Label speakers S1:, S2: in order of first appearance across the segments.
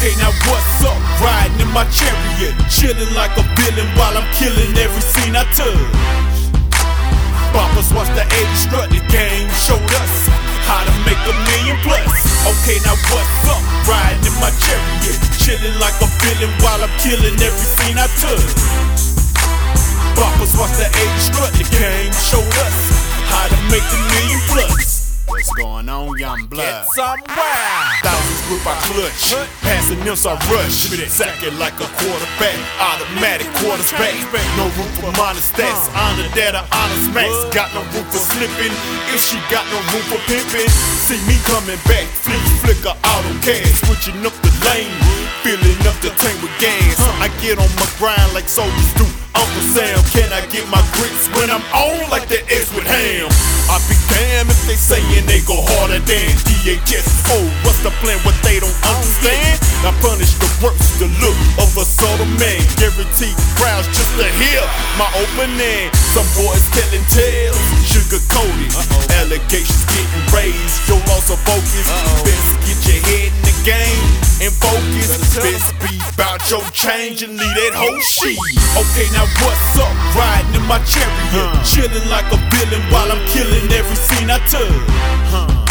S1: Okay, now what's up? Riding in my chariot, chilling like a villain while I'm killing every scene I touch. Boppers watch the 80 strut, the game showed us how to make a million plus. Okay, now what's up? Riding in my chariot, chilling like a villain while I'm killing every scene I touch. Boppers watch the 80 strut, the game showed us how to make a million plus.
S2: What's going on, young blood?
S1: somewhere. Thousands group I clutch. Passing them so I rush. Sack it like a quarterback. Automatic quarterback. No room for minor stats. Honor that I honor smacks. Got no room for slipping. If she got no room for pimping. See me coming back. Flick, flicker, auto cash. Switching up the lane. Filling up the tank with gas. I get on my grind like soldiers do. Uncle Sam, can I get my grits when I'm on like the X with ham? I damn if they saying they go harder than DHS. Oh, what's the plan? What they don't understand? I punish the worst, the look of a subtle man. Guaranteed crowds just to hear my opening. Some boys telling tales, sugar coated. Allegations getting raised, your loss of focus. Best get your head in the game and focus. Best be about your change and leave that whole shit. Okay, now what's up? Riding in my chariot, chilling like a villain while I'm killing I touch.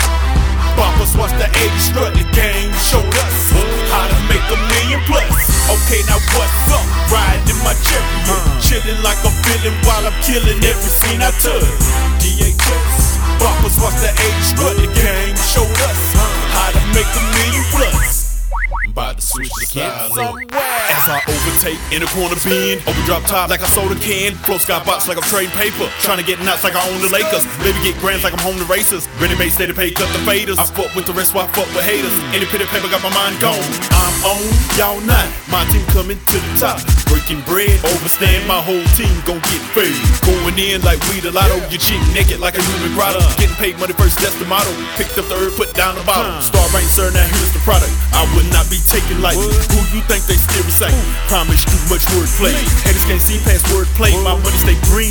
S1: Boppers watch the 80 strut, the game showed us how to make a million plus. Okay, now what's up? Riding my chariot, chilling like a villain while I'm killing every scene I touch. DHS. Boppers watch the 80 strut, the game showed us how to make a million plus.
S2: I'm about to switch the style. up.
S1: As I overtake in a corner bend, overdrop top like I sold a can, flow sky box like I'm trading paper, trying to get nuts like I own the Lakers, baby get grants like I'm home to racers, ready made steady pay cut the faders. I fuck with the rest, why I fuck with haters. Any pitty paper got my mind gone. I'm on, y'all not. My team coming to the top, breaking bread, overstand. My whole team gon' get fed. Going in like we the lotto, your chick naked like a human grotto. Getting paid money first, that's the motto. Picked up the herb, put down the bottle. Star rank, sir, now here's the product. I would not be taken lightly. Who you think they still recite? Promise too much wordplay. Haters can't see past wordplay. My money stay green.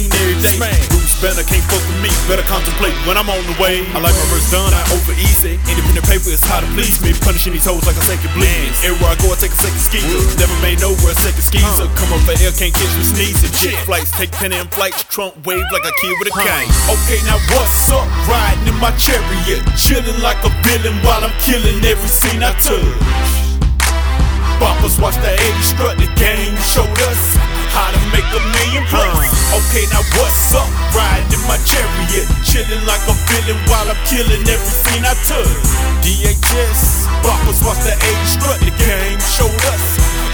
S1: Bruce can't fuck with me. Better contemplate when I'm on the way. I like my verse done, I over easy. Independent paper is how to please me. Punishing these hoes like a second bleed. Everywhere I go, I take a second ski. Never made nowhere a second skeezer. Come up for air, can't catch me sneezing. Jet flights, take pen and flights. Trump wave like a kid with a cane. Okay, now what's up? Riding in my chariot, chilling like a villain while I'm killing every scene I touch. Boppers watch the 80 strut, the game showed us how to make a million plus. Okay, now what's up? Riding my chariot, chilling like a villain while I'm killing every scene I touch. DHS, Boppers watch the 80 strut, the game showed us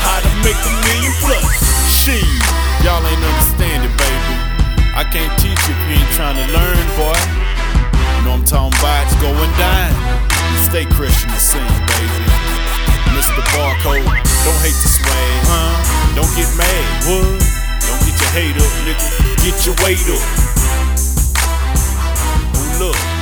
S1: how to make a million plus.
S2: She, y'all ain't understanding, baby. I can't teach you if you ain't trying to learn, boy. You know I'm talking about it's going down. Stay Christian the scene, baby. Mr. Barkode, don't hate the swag, huh? Don't get mad, what? Don't get your hate up, nigga. Get your weight up. Look.